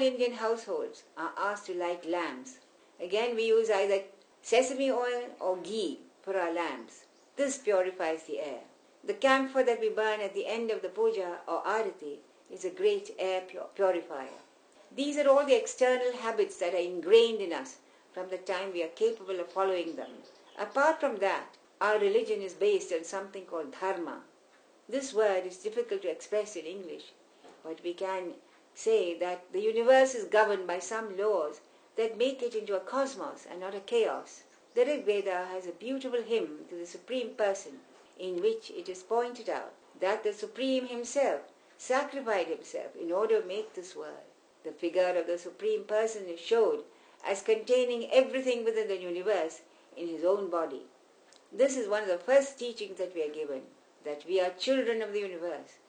all Indian households are asked to light lamps. Again, we use either sesame oil or ghee for our lamps. This purifies the air. The camphor that we burn at the end of the puja or arati is a great air purifier. These are all the external habits that are ingrained in us from the time we are capable of following them. Apart from that, our religion is based on something called dharma. This word is difficult to express in English, but we can say that the universe is governed by some laws that make it into a cosmos and not a chaos. The Rig Veda has a beautiful hymn to the Supreme Person in which it is pointed out that the Supreme Himself sacrificed Himself in order to make this world. The figure of the Supreme Person is showed as containing everything within the universe in His own body. This is one of the first teachings that we are given that we are children of the universe.